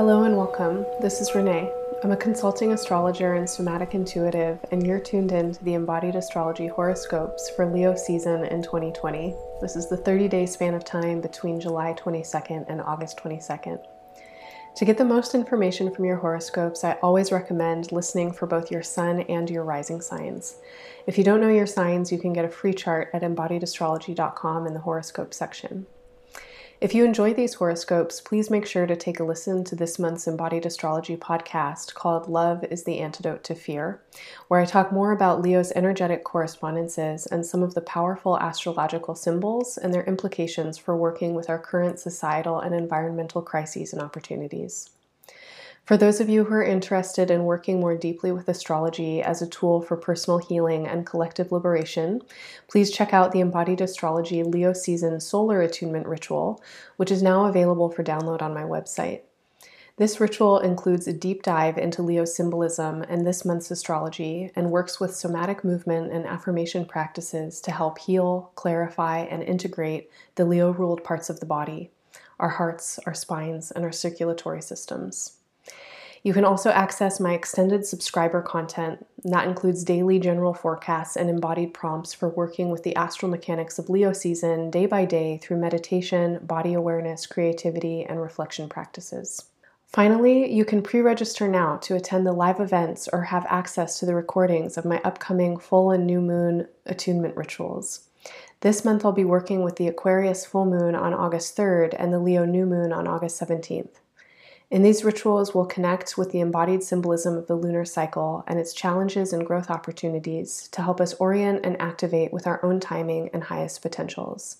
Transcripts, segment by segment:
Hello and welcome. This is Renee. I'm a consulting astrologer and somatic intuitive, and you're tuned in to the embodied astrology horoscopes for Leo season in 2020. This is the 30 day span of time between July 22nd and August 22nd. To get the most information from your horoscopes, I always recommend listening for both your sun and your rising signs. If you don't know your signs, you can get a free chart at embodiedastrology.com in the horoscope section. If you enjoy these horoscopes, please make sure to take a listen to this month's Embodied Astrology podcast called Love is the Antidote to Fear, where I talk more about Leo's energetic correspondences and some of the powerful astrological symbols and their implications for working with our current societal and environmental crises and opportunities. For those of you who are interested in working more deeply with astrology as a tool for personal healing and collective liberation, please check out the Embodied Astrology Leo Season Solar Attunement Ritual, which is now available for download on my website. This ritual includes a deep dive into Leo symbolism and this month's astrology and works with somatic movement and affirmation practices to help heal, clarify, and integrate the Leo ruled parts of the body our hearts, our spines, and our circulatory systems. You can also access my extended subscriber content. That includes daily general forecasts and embodied prompts for working with the astral mechanics of Leo season day by day through meditation, body awareness, creativity, and reflection practices. Finally, you can pre register now to attend the live events or have access to the recordings of my upcoming full and new moon attunement rituals. This month, I'll be working with the Aquarius full moon on August 3rd and the Leo new moon on August 17th. In these rituals, we'll connect with the embodied symbolism of the lunar cycle and its challenges and growth opportunities to help us orient and activate with our own timing and highest potentials.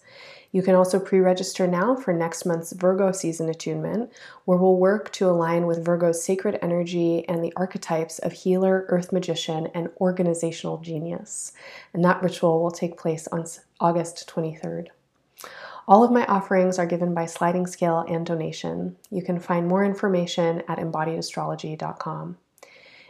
You can also pre register now for next month's Virgo season attunement, where we'll work to align with Virgo's sacred energy and the archetypes of healer, earth magician, and organizational genius. And that ritual will take place on August 23rd. All of my offerings are given by sliding scale and donation. You can find more information at embodiedastrology.com.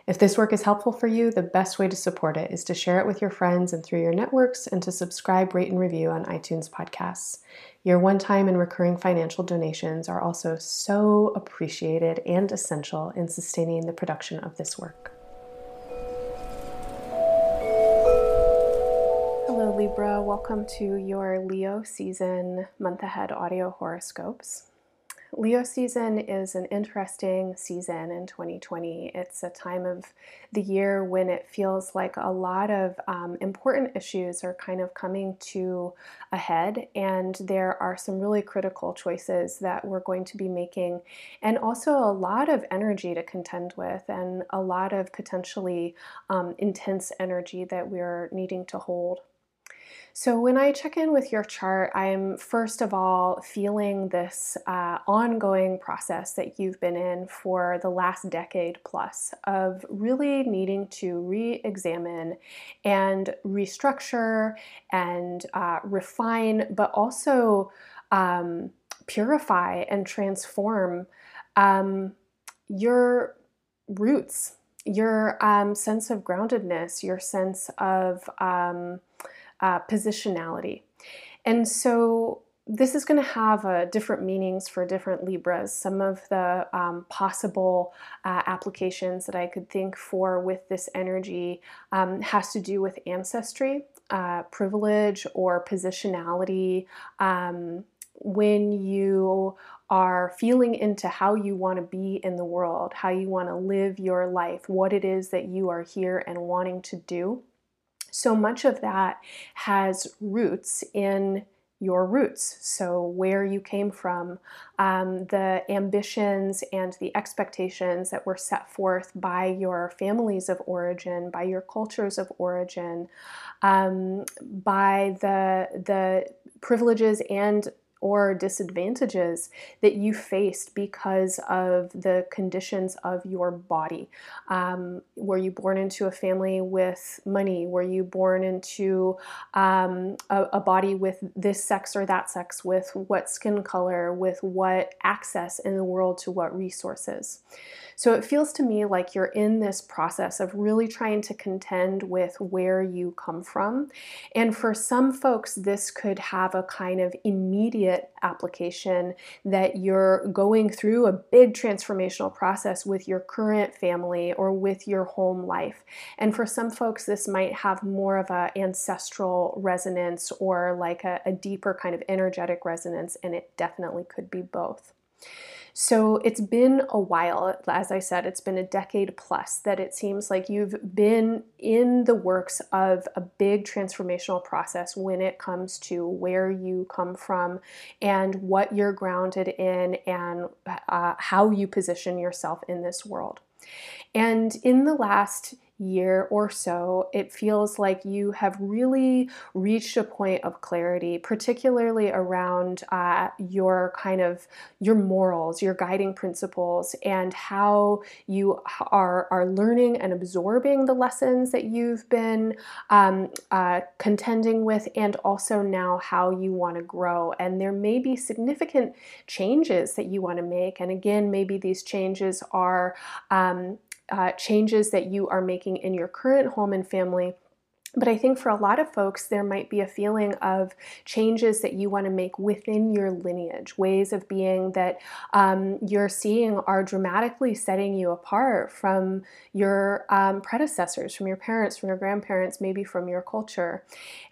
If this work is helpful for you, the best way to support it is to share it with your friends and through your networks and to subscribe, rate, and review on iTunes podcasts. Your one time and recurring financial donations are also so appreciated and essential in sustaining the production of this work. Welcome to your Leo season month ahead audio horoscopes. Leo season is an interesting season in 2020. It's a time of the year when it feels like a lot of um, important issues are kind of coming to a head, and there are some really critical choices that we're going to be making, and also a lot of energy to contend with, and a lot of potentially um, intense energy that we're needing to hold. So, when I check in with your chart, I'm first of all feeling this uh, ongoing process that you've been in for the last decade plus of really needing to re examine and restructure and uh, refine, but also um, purify and transform um, your roots, your um, sense of groundedness, your sense of um, uh, positionality. And so this is going to have uh, different meanings for different Libras. Some of the um, possible uh, applications that I could think for with this energy um, has to do with ancestry, uh, privilege, or positionality. Um, when you are feeling into how you want to be in the world, how you want to live your life, what it is that you are here and wanting to do. So much of that has roots in your roots. So, where you came from, um, the ambitions and the expectations that were set forth by your families of origin, by your cultures of origin, um, by the the privileges and or disadvantages that you faced because of the conditions of your body. Um, were you born into a family with money? Were you born into um, a, a, body with this sex or that sex, with what skin color, with what access in the world to what resources? So it feels to me like you're in this process of really trying to contend with where you come from. And for some folks, this could have a kind of immediate application that you're going through a big transformational process with your current family or with your home life. And for some folks, this might have more of an ancestral resonance or like a, a deeper kind of energetic resonance, and it definitely could be both. So it's been a while, as I said, it's been a decade plus that it seems like you've been in the works of a big transformational process when it comes to where you come from and what you're grounded in and uh, how you position yourself in this world. And in the last year or so, it feels like you have really reached a point of clarity, particularly around uh, your kind of your morals, your guiding principles, and how you are are learning and absorbing the lessons that you've been um, uh, contending with, and also now how you want to grow. And there may be significant changes that you want to make, and again, maybe these changes are. Um, uh, changes that you are making in your current home and family. But I think for a lot of folks, there might be a feeling of changes that you want to make within your lineage, ways of being that um, you're seeing are dramatically setting you apart from your um, predecessors, from your parents, from your grandparents, maybe from your culture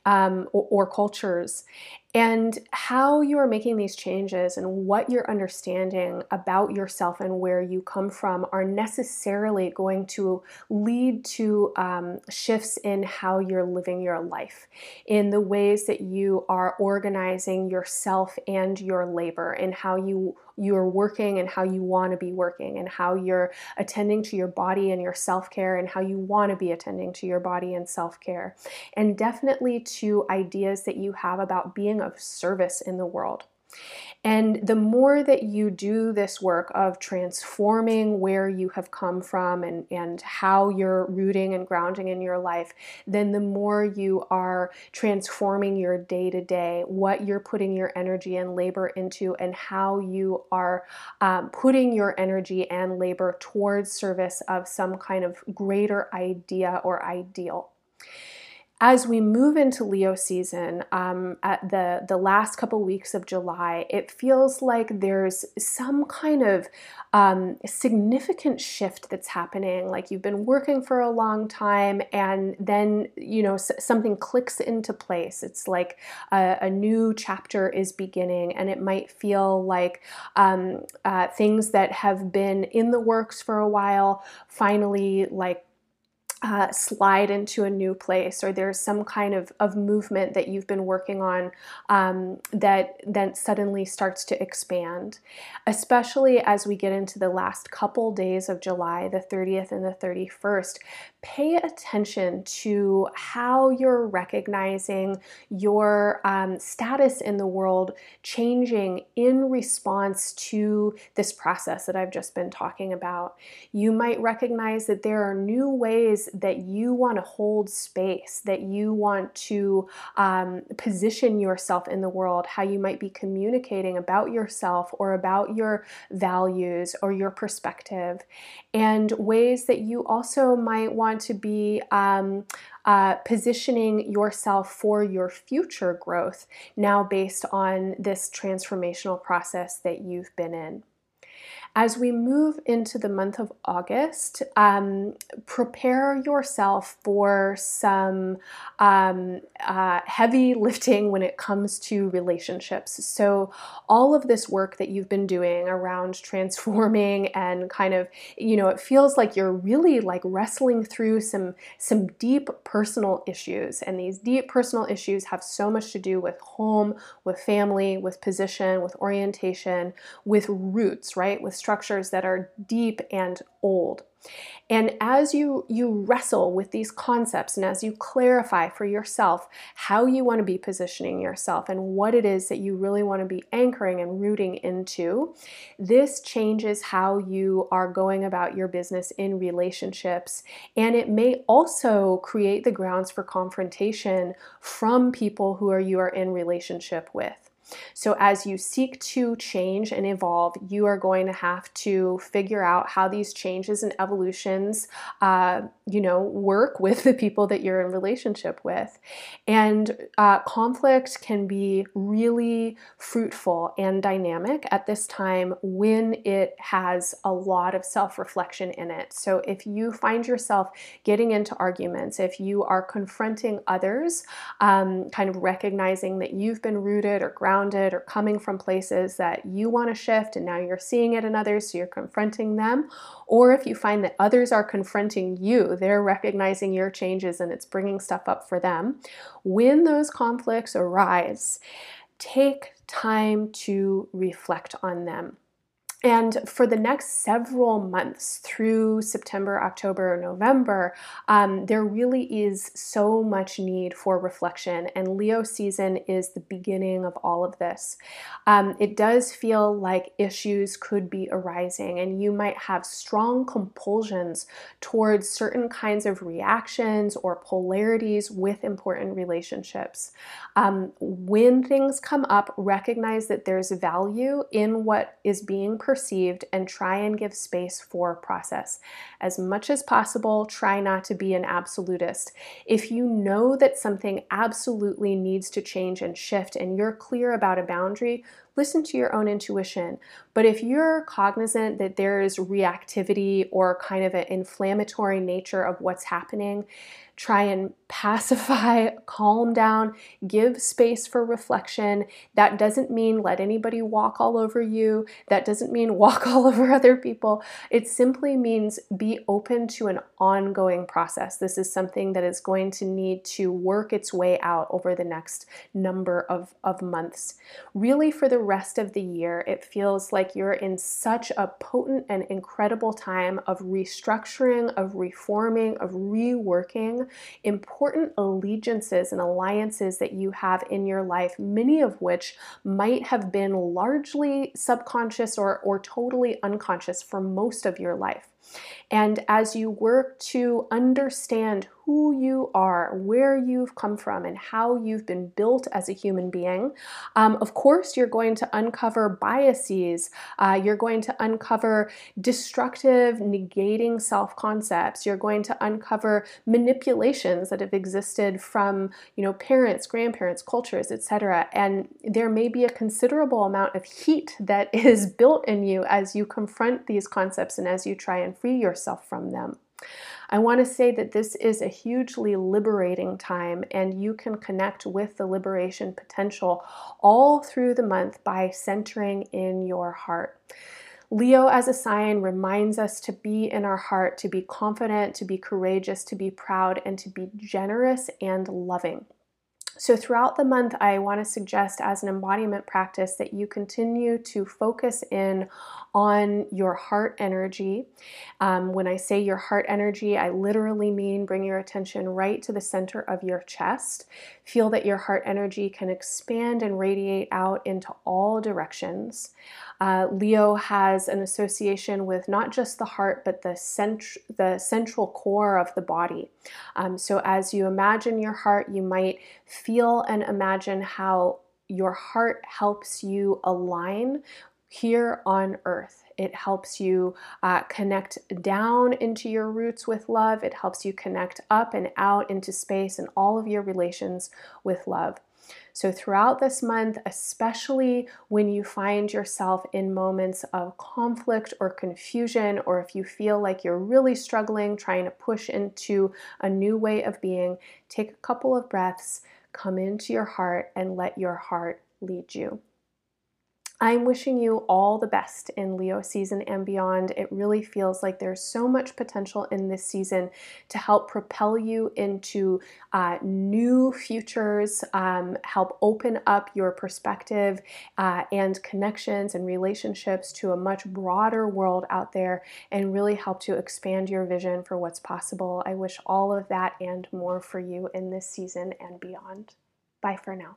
um, or, or cultures and how you are making these changes and what you're understanding about yourself and where you come from are necessarily going to lead to um, shifts in how you're living your life, in the ways that you are organizing yourself and your labor, and how you you're working and how you want to be working and how you're attending to your body and your self-care and how you want to be attending to your body and self-care. And definitely to ideas that you have about being of service in the world. And the more that you do this work of transforming where you have come from and, and how you're rooting and grounding in your life, then the more you are transforming your day to day, what you're putting your energy and labor into, and how you are um, putting your energy and labor towards service of some kind of greater idea or ideal as we move into Leo season, um, at the the last couple weeks of July, it feels like there's some kind of um, significant shift that's happening. Like you've been working for a long time, and then you know s- something clicks into place. It's like a, a, new chapter is beginning, and it might feel like um, uh, things that have been in the works for a while finally like uh, slide into a new place or there's some kind of, of movement that you've been working on um, that then suddenly starts to expand especially as we get into the last couple days of july the 30th and the 31st pay attention to how you're recognizing your um, status in the world changing in response to this process that I've just been talking about. You might recognize that there are new ways that you want to hold space, that you want to um, position yourself in the world, how you might be communicating about yourself or about your values or your perspective, and ways that you also might want to be um, uh, positioning yourself for your future growth now based on this transformational process that you've been in. As we move into the month of August, um, prepare yourself for some um, uh, heavy lifting when it comes to relationships. So, all of this work that you've been doing around transforming and kind of, you know, it feels like you're really like wrestling through some some deep personal issues, and these deep personal issues have so much to do with home, with family, with position, with orientation, with roots, right? With structures that are deep and old. And as you, you wrestle with these concepts and as you clarify for yourself how you want to be positioning yourself and what it is that you really want to be anchoring and rooting into, this changes how you are going about your business in relationships. And it may also create the grounds for confrontation from people who are you are in relationship with. So, as you seek to change and evolve, you are going to have to figure out how these changes and evolutions, uh, you know, work with the people that you're in relationship with. And uh, conflict can be really fruitful and dynamic at this time when it has a lot of self reflection in it. So, if you find yourself getting into arguments, if you are confronting others, um, kind of recognizing that you've been rooted or grounded or coming from places that you want to shift and now you're seeing it in others, so you're confronting them, or if you find that others are confronting you, they're recognizing your changes and it's bringing stuff up for them. When those conflicts arise, take time to reflect on them. And for the next several months through September, October, November, um, there really is so much need for reflection. And Leo season is the beginning of all of this. Um, it does feel like issues could be arising, and you might have strong compulsions towards certain kinds of reactions or polarities with important relationships. Um, when things come up, recognize that there's value in what is being perceived and try and give space for process. As much as possible, try not to be an absolutist. If you know that something absolutely needs to change and shift and you're clear about a boundary, listen to your own intuition. But if you're cognizant that there is reactivity or kind of an inflammatory nature of what's happening, try and pacify, calm down, give space for reflection. That doesn't mean let anybody walk all over you. That doesn't mean walk all over other people. It simply means be open to an ongoing process. This is something that is going to need to work its way out over the next number of, of months. Really, for the rest of the year, it feels like you're in such a potent and incredible time of restructuring, of reforming, of reworking important allegiances and alliances that you have in your life, many of which might have been largely subconscious or, or totally unconscious for most of your life. And as you work to understand who you are, where you've come from, and how you've been built as a human being. Um, of course, you're going to uncover biases. Uh, you're going to uncover destructive, negating self concepts. You're going to uncover manipulations that have existed from, you know, parents, grandparents, cultures, etc. And there may be a considerable amount of heat that is built in you as you confront these concepts and as you try and free yourself from them. I want to say that this is a hugely liberating time, and you can connect with the liberation potential all through the month by centering in your heart. Leo, as a sign, reminds us to be in our heart, to be confident, to be courageous, to be proud, and to be generous and loving. So, throughout the month, I want to suggest as an embodiment practice that you continue to focus in on your heart energy. Um, when I say your heart energy, I literally mean bring your attention right to the center of your chest. Feel that your heart energy can expand and radiate out into all directions. Uh, Leo has an association with not just the heart, but the, cent- the central core of the body. Um, so, as you imagine your heart, you might feel and imagine how your heart helps you align here on earth. It helps you uh, connect down into your roots with love. It helps you connect up and out into space and all of your relations with love. So, throughout this month, especially when you find yourself in moments of conflict or confusion, or if you feel like you're really struggling trying to push into a new way of being, take a couple of breaths, come into your heart, and let your heart lead you. I'm wishing you all the best in Leo season and beyond. It really feels like there's so much potential in this season to help propel you into uh, new futures, um, help open up your perspective uh, and connections and relationships to a much broader world out there, and really help to expand your vision for what's possible. I wish all of that and more for you in this season and beyond. Bye for now.